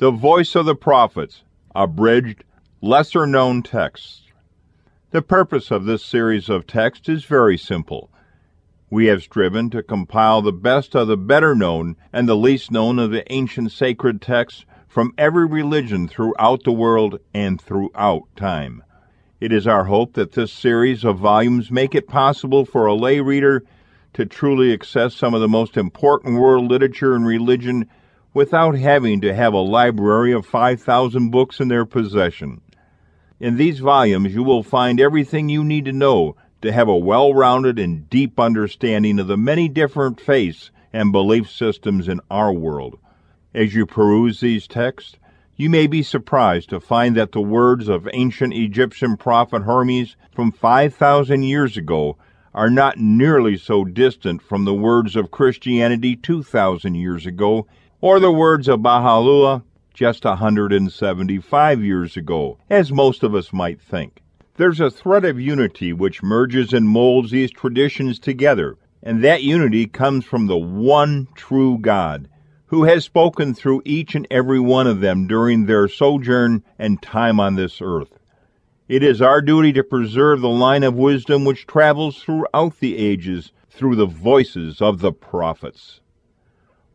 The Voice of the Prophets, abridged, lesser known texts. The purpose of this series of texts is very simple. We have striven to compile the best of the better known and the least known of the ancient sacred texts from every religion throughout the world and throughout time. It is our hope that this series of volumes make it possible for a lay reader to truly access some of the most important world literature and religion without having to have a library of 5,000 books in their possession. In these volumes, you will find everything you need to know to have a well rounded and deep understanding of the many different faiths and belief systems in our world. As you peruse these texts, you may be surprised to find that the words of ancient Egyptian prophet Hermes from 5,000 years ago are not nearly so distant from the words of Christianity 2,000 years ago or the words of Baha'u'llah just a 175 years ago, as most of us might think. There's a thread of unity which merges and molds these traditions together, and that unity comes from the one true God, who has spoken through each and every one of them during their sojourn and time on this earth. It is our duty to preserve the line of wisdom which travels throughout the ages through the voices of the prophets.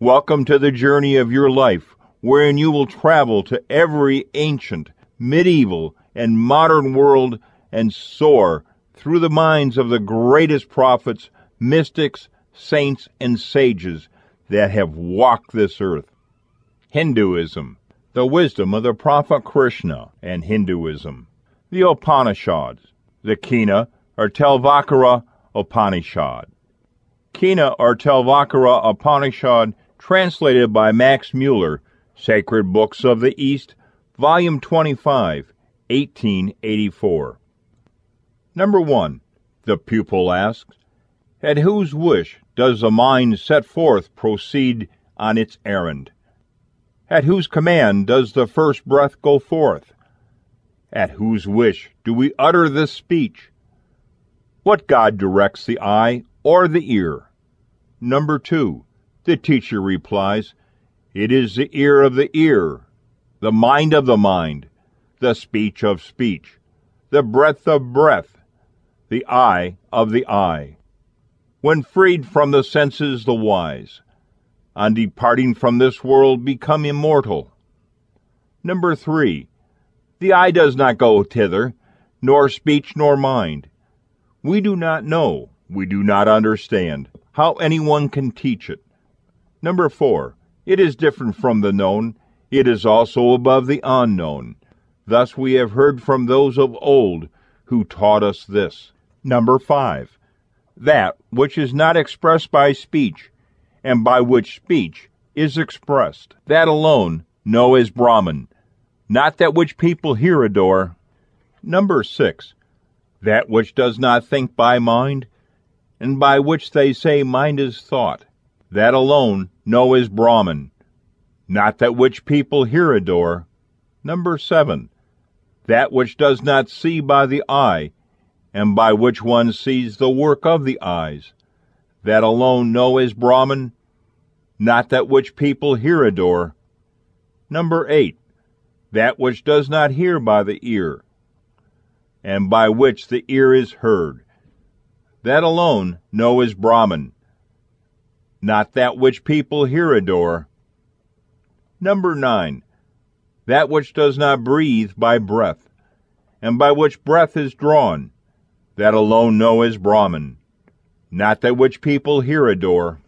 Welcome to the journey of your life, wherein you will travel to every ancient, medieval, and modern world and soar through the minds of the greatest prophets, mystics, saints, and sages that have walked this earth. Hinduism, the wisdom of the prophet Krishna, and Hinduism. The Upanishads, the Kena or Talavakara Upanishad. Kena or Talavakara Upanishad translated by Max Mueller, Sacred Books of the East, Volume 25, 1884. Number 1. The pupil asks, At whose wish does the mind set forth proceed on its errand? At whose command does the first breath go forth? At whose wish do we utter this speech? What God directs the eye or the ear? Number 2. The teacher replies, It is the ear of the ear, the mind of the mind, the speech of speech, the breath of breath, the eye of the eye. When freed from the senses, the wise, on departing from this world, become immortal. Number three, the eye does not go thither, nor speech nor mind. We do not know, we do not understand how anyone can teach it. Number four, it is different from the known, it is also above the unknown. Thus we have heard from those of old who taught us this. Number five, that which is not expressed by speech, and by which speech is expressed, that alone know is Brahman, not that which people here adore. Number six, that which does not think by mind, and by which they say mind is thought, that alone know is Brahman, not that which people here adore. Number seven, that which does not see by the eye, and by which one sees the work of the eyes, that alone know is Brahman, not that which people here adore. Number eight, that which does not hear by the ear, and by which the ear is heard, that alone know is Brahman, not that which people here adore. Number nine, that which does not breathe by breath, and by which breath is drawn, that alone know as Brahman, not that which people here adore.